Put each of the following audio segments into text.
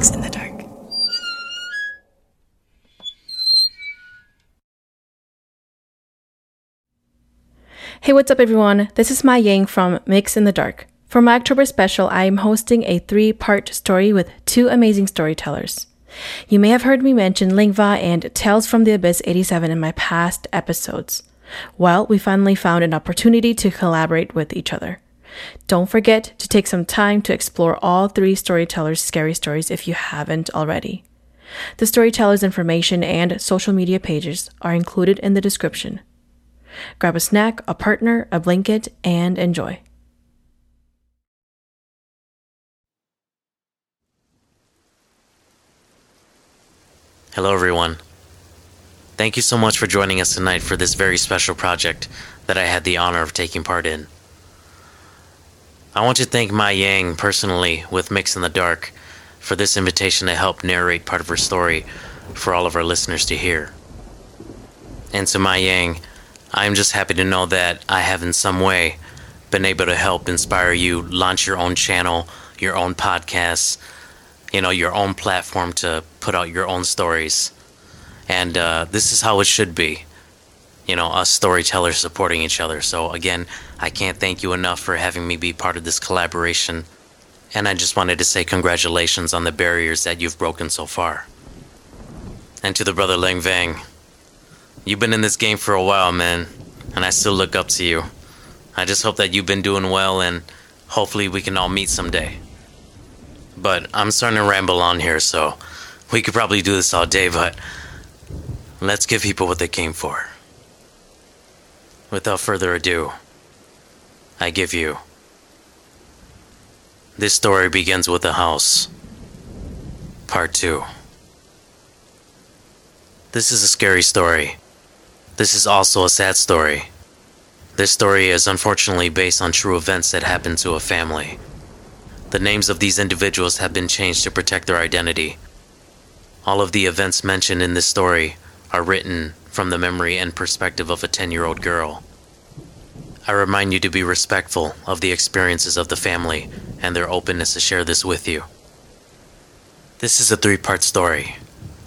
In the Dark. Hey, what's up, everyone? This is Mai Yang from Mix in the Dark. For my October special, I am hosting a three part story with two amazing storytellers. You may have heard me mention Ling Vang and Tales from the Abyss 87 in my past episodes. Well, we finally found an opportunity to collaborate with each other. Don't forget to take some time to explore all three storytellers' scary stories if you haven't already. The storytellers' information and social media pages are included in the description. Grab a snack, a partner, a blanket, and enjoy. Hello, everyone. Thank you so much for joining us tonight for this very special project that I had the honor of taking part in. I want to thank Mai Yang personally with Mix in the Dark for this invitation to help narrate part of her story for all of our listeners to hear. And to Mai Yang, I am just happy to know that I have in some way been able to help inspire you launch your own channel, your own podcasts, you know, your own platform to put out your own stories. And uh, this is how it should be. You know, us storytellers supporting each other. So, again, I can't thank you enough for having me be part of this collaboration. And I just wanted to say congratulations on the barriers that you've broken so far. And to the brother Ling Vang, You've been in this game for a while, man, and I still look up to you. I just hope that you've been doing well and hopefully we can all meet someday. But I'm starting to ramble on here, so we could probably do this all day, but let's give people what they came for. Without further ado, I give you. This story begins with a house. Part 2. This is a scary story. This is also a sad story. This story is unfortunately based on true events that happened to a family. The names of these individuals have been changed to protect their identity. All of the events mentioned in this story are written from the memory and perspective of a 10 year old girl. I remind you to be respectful of the experiences of the family and their openness to share this with you. This is a three part story,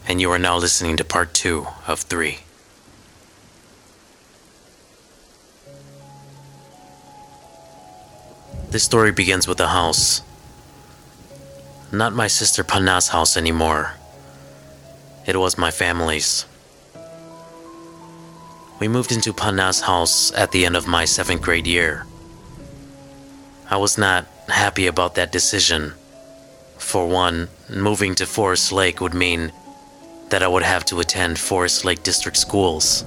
and you are now listening to part two of three. This story begins with a house. Not my sister Pana's house anymore. It was my family's. We moved into Pana's house at the end of my seventh grade year. I was not happy about that decision. For one, moving to Forest Lake would mean that I would have to attend Forest Lake District schools.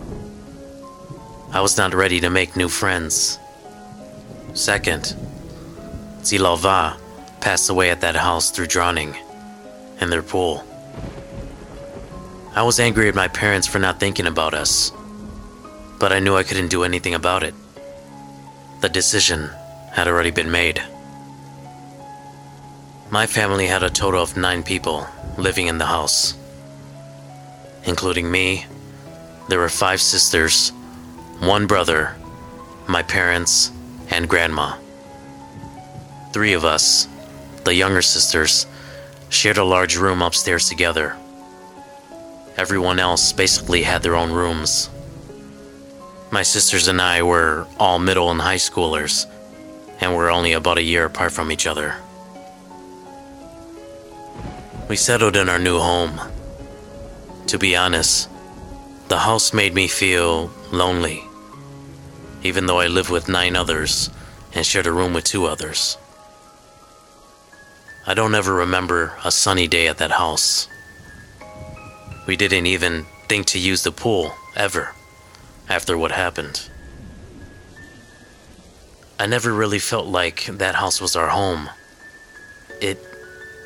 I was not ready to make new friends. Second, Zilava passed away at that house through drowning in their pool. I was angry at my parents for not thinking about us, but I knew I couldn't do anything about it. The decision had already been made. My family had a total of nine people living in the house. Including me, there were five sisters, one brother, my parents, and grandma. Three of us, the younger sisters, shared a large room upstairs together. Everyone else basically had their own rooms. My sisters and I were all middle and high schoolers, and were only about a year apart from each other. We settled in our new home. To be honest, the house made me feel lonely, even though I lived with nine others and shared a room with two others. I don't ever remember a sunny day at that house. We didn't even think to use the pool, ever, after what happened. I never really felt like that house was our home. It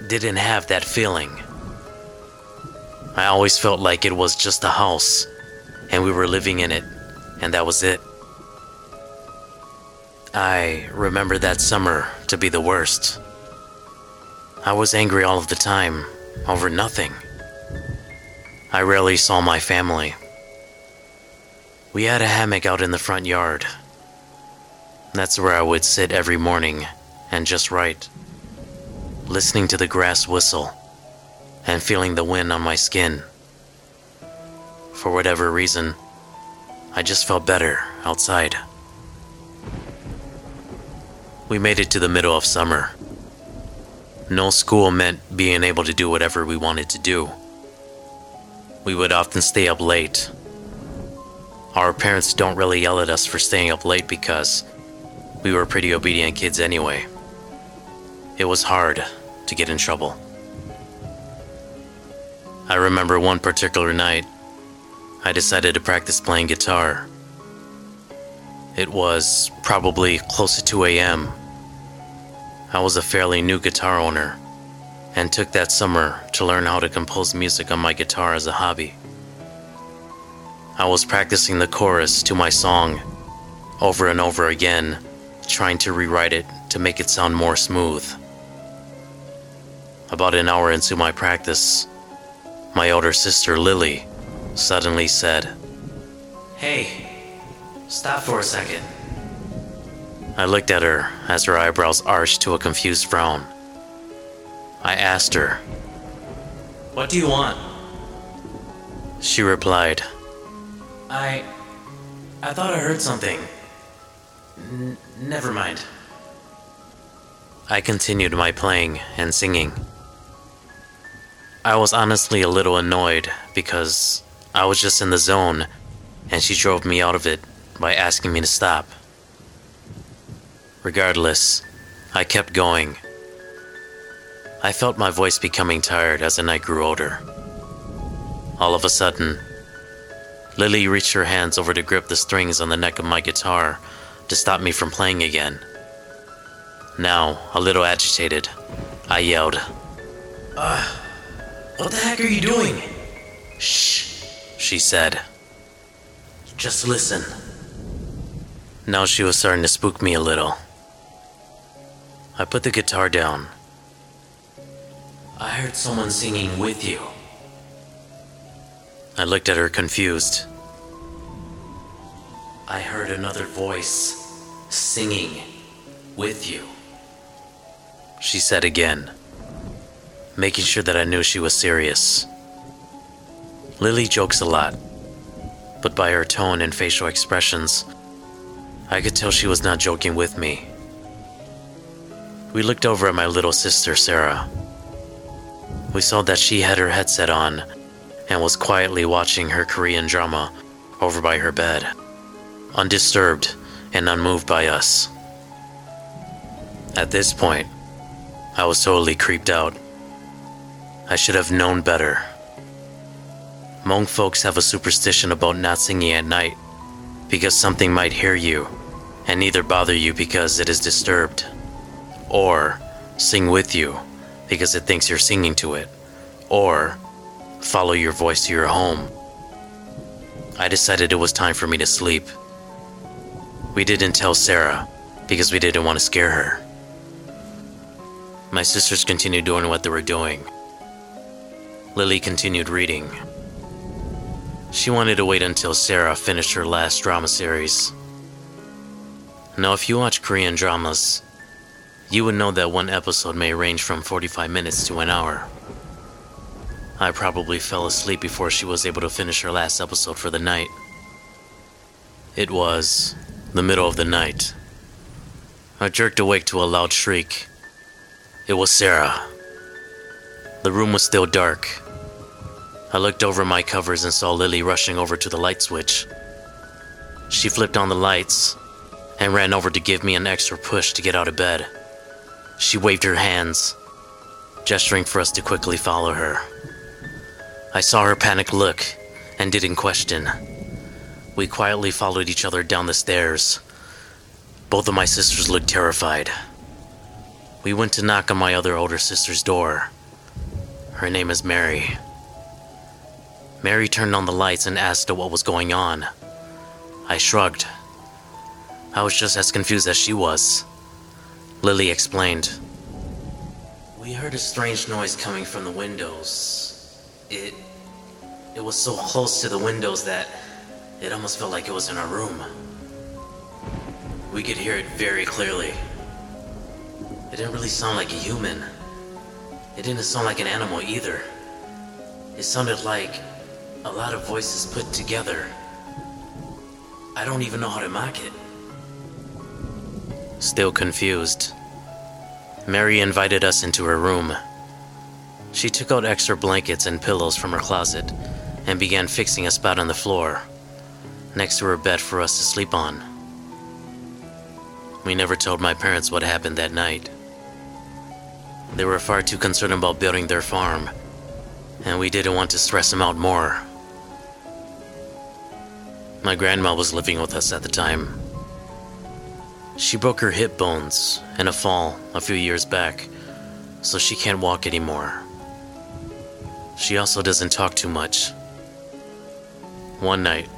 didn't have that feeling. I always felt like it was just a house, and we were living in it, and that was it. I remember that summer to be the worst. I was angry all of the time, over nothing. I rarely saw my family. We had a hammock out in the front yard. That's where I would sit every morning and just write, listening to the grass whistle and feeling the wind on my skin. For whatever reason, I just felt better outside. We made it to the middle of summer. No school meant being able to do whatever we wanted to do. We would often stay up late. Our parents don't really yell at us for staying up late because we were pretty obedient kids anyway. It was hard to get in trouble. I remember one particular night, I decided to practice playing guitar. It was probably close to 2 a.m. I was a fairly new guitar owner and took that summer to learn how to compose music on my guitar as a hobby. I was practicing the chorus to my song over and over again, trying to rewrite it to make it sound more smooth. About an hour into my practice, my older sister Lily suddenly said, Hey, stop for a second. I looked at her as her eyebrows arched to a confused frown. I asked her, What do you want? She replied, I. I thought I heard something. N- never mind. I continued my playing and singing. I was honestly a little annoyed because I was just in the zone and she drove me out of it by asking me to stop. Regardless, I kept going. I felt my voice becoming tired as the night grew older. All of a sudden, Lily reached her hands over to grip the strings on the neck of my guitar to stop me from playing again. Now, a little agitated, I yelled, Uh, what the heck are you doing? Shh, she said. Just listen. Now she was starting to spook me a little. I put the guitar down. I heard someone singing with you. I looked at her confused. I heard another voice singing with you. She said again, making sure that I knew she was serious. Lily jokes a lot, but by her tone and facial expressions, I could tell she was not joking with me. We looked over at my little sister, Sarah. We saw that she had her headset on and was quietly watching her Korean drama over by her bed, undisturbed and unmoved by us. At this point, I was totally creeped out. I should have known better. Hmong folks have a superstition about not singing at night because something might hear you and either bother you because it is disturbed or sing with you because it thinks you're singing to it, or follow your voice to your home. I decided it was time for me to sleep. We didn't tell Sarah because we didn't want to scare her. My sisters continued doing what they were doing. Lily continued reading. She wanted to wait until Sarah finished her last drama series. Now, if you watch Korean dramas, you would know that one episode may range from 45 minutes to an hour. I probably fell asleep before she was able to finish her last episode for the night. It was the middle of the night. I jerked awake to a loud shriek. It was Sarah. The room was still dark. I looked over my covers and saw Lily rushing over to the light switch. She flipped on the lights and ran over to give me an extra push to get out of bed. She waved her hands, gesturing for us to quickly follow her. I saw her panicked look and didn't question. We quietly followed each other down the stairs. Both of my sisters looked terrified. We went to knock on my other older sister's door. Her name is Mary. Mary turned on the lights and asked what was going on. I shrugged. I was just as confused as she was. Lily explained. We heard a strange noise coming from the windows. It. It was so close to the windows that it almost felt like it was in our room. We could hear it very clearly. It didn't really sound like a human. It didn't sound like an animal either. It sounded like a lot of voices put together. I don't even know how to mark it. Still confused, Mary invited us into her room. She took out extra blankets and pillows from her closet and began fixing a spot on the floor next to her bed for us to sleep on. We never told my parents what happened that night. They were far too concerned about building their farm, and we didn't want to stress them out more. My grandma was living with us at the time. She broke her hip bones in a fall a few years back, so she can't walk anymore. She also doesn't talk too much. One night,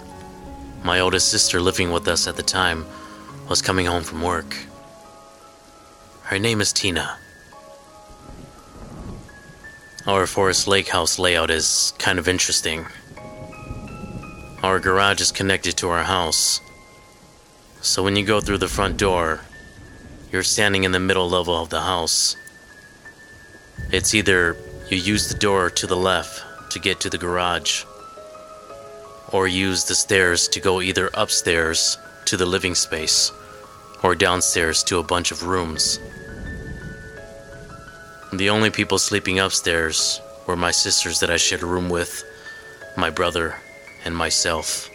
my oldest sister living with us at the time was coming home from work. Her name is Tina. Our Forest Lake house layout is kind of interesting. Our garage is connected to our house. So when you go through the front door, you're standing in the middle level of the house. It's either you use the door to the left to get to the garage, or use the stairs to go either upstairs to the living space or downstairs to a bunch of rooms. The only people sleeping upstairs were my sisters that I shared a room with, my brother, and myself.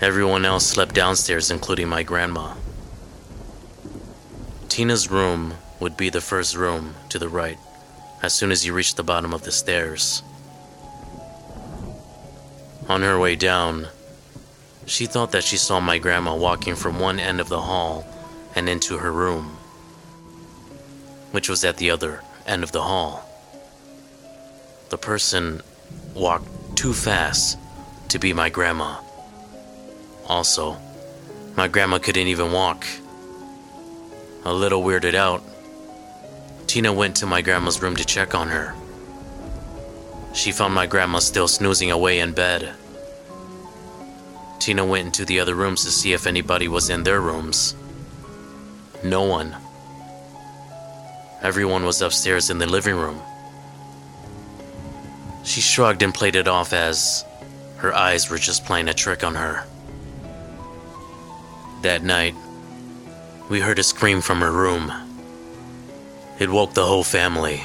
Everyone else slept downstairs, including my grandma. Tina's room would be the first room to the right as soon as you reach the bottom of the stairs. On her way down, she thought that she saw my grandma walking from one end of the hall and into her room which was at the other end of the hall. The person walked too fast to be my grandma. Also, my grandma couldn't even walk. A little weirded out, Tina went to my grandma's room to check on her. She found my grandma still snoozing away in bed. Tina went into the other rooms to see if anybody was in their rooms. No one. Everyone was upstairs in the living room. She shrugged and played it off as her eyes were just playing a trick on her. That night, we heard a scream from her room. It woke the whole family.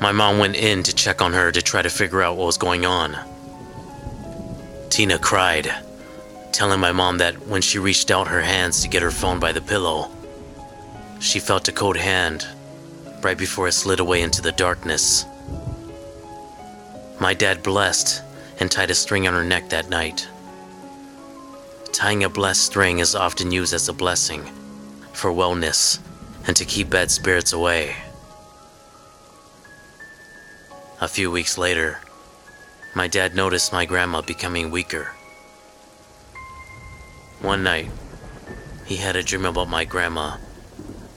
My mom went in to check on her to try to figure out what was going on. Tina cried, telling my mom that when she reached out her hands to get her phone by the pillow, she felt a cold hand right before it slid away into the darkness. My dad blessed and tied a string on her neck that night. Tying a blessed string is often used as a blessing for wellness and to keep bad spirits away. A few weeks later, my dad noticed my grandma becoming weaker. One night, he had a dream about my grandma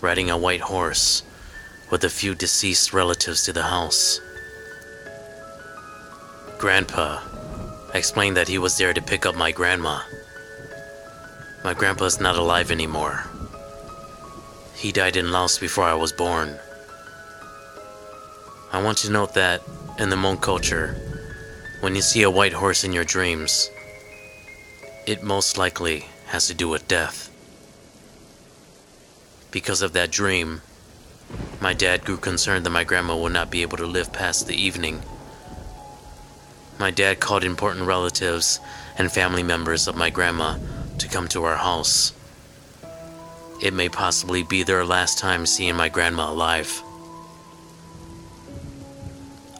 riding a white horse with a few deceased relatives to the house. Grandpa explained that he was there to pick up my grandma. My grandpa is not alive anymore. He died in Laos before I was born. I want to note that in the Hmong culture, when you see a white horse in your dreams, it most likely has to do with death. Because of that dream, my dad grew concerned that my grandma would not be able to live past the evening. My dad called important relatives and family members of my grandma to come to our house. It may possibly be their last time seeing my grandma alive.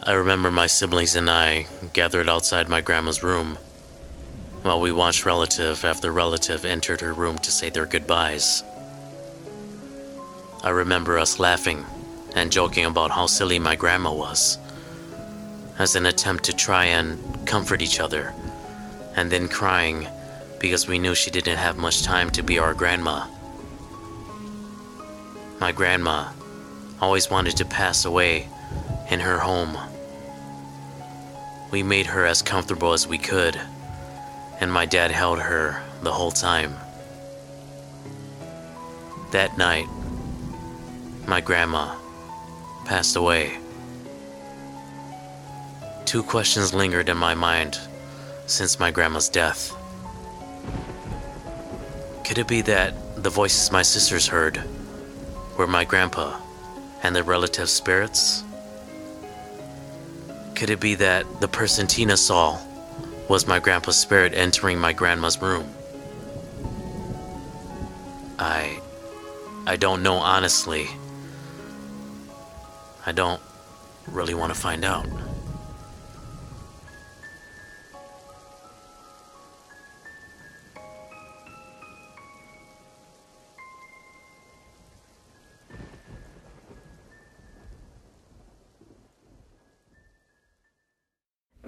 I remember my siblings and I gathered outside my grandma's room while we watched relative after relative entered her room to say their goodbyes. I remember us laughing and joking about how silly my grandma was, as an attempt to try and comfort each other, and then crying because we knew she didn't have much time to be our grandma. My grandma always wanted to pass away in her home. We made her as comfortable as we could, and my dad held her the whole time. That night, my grandma passed away. two questions lingered in my mind since my grandma's death. Could it be that the voices my sisters heard were my grandpa and their relative spirits? Could it be that the person Tina saw was my grandpa's spirit entering my grandma's room? I. I don't know honestly. I don't really want to find out.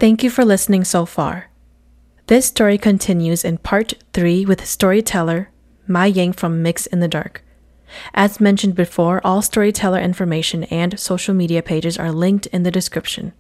Thank you for listening so far. This story continues in part 3 with storyteller Mai Yang from Mix in the Dark. As mentioned before, all storyteller information and social media pages are linked in the description.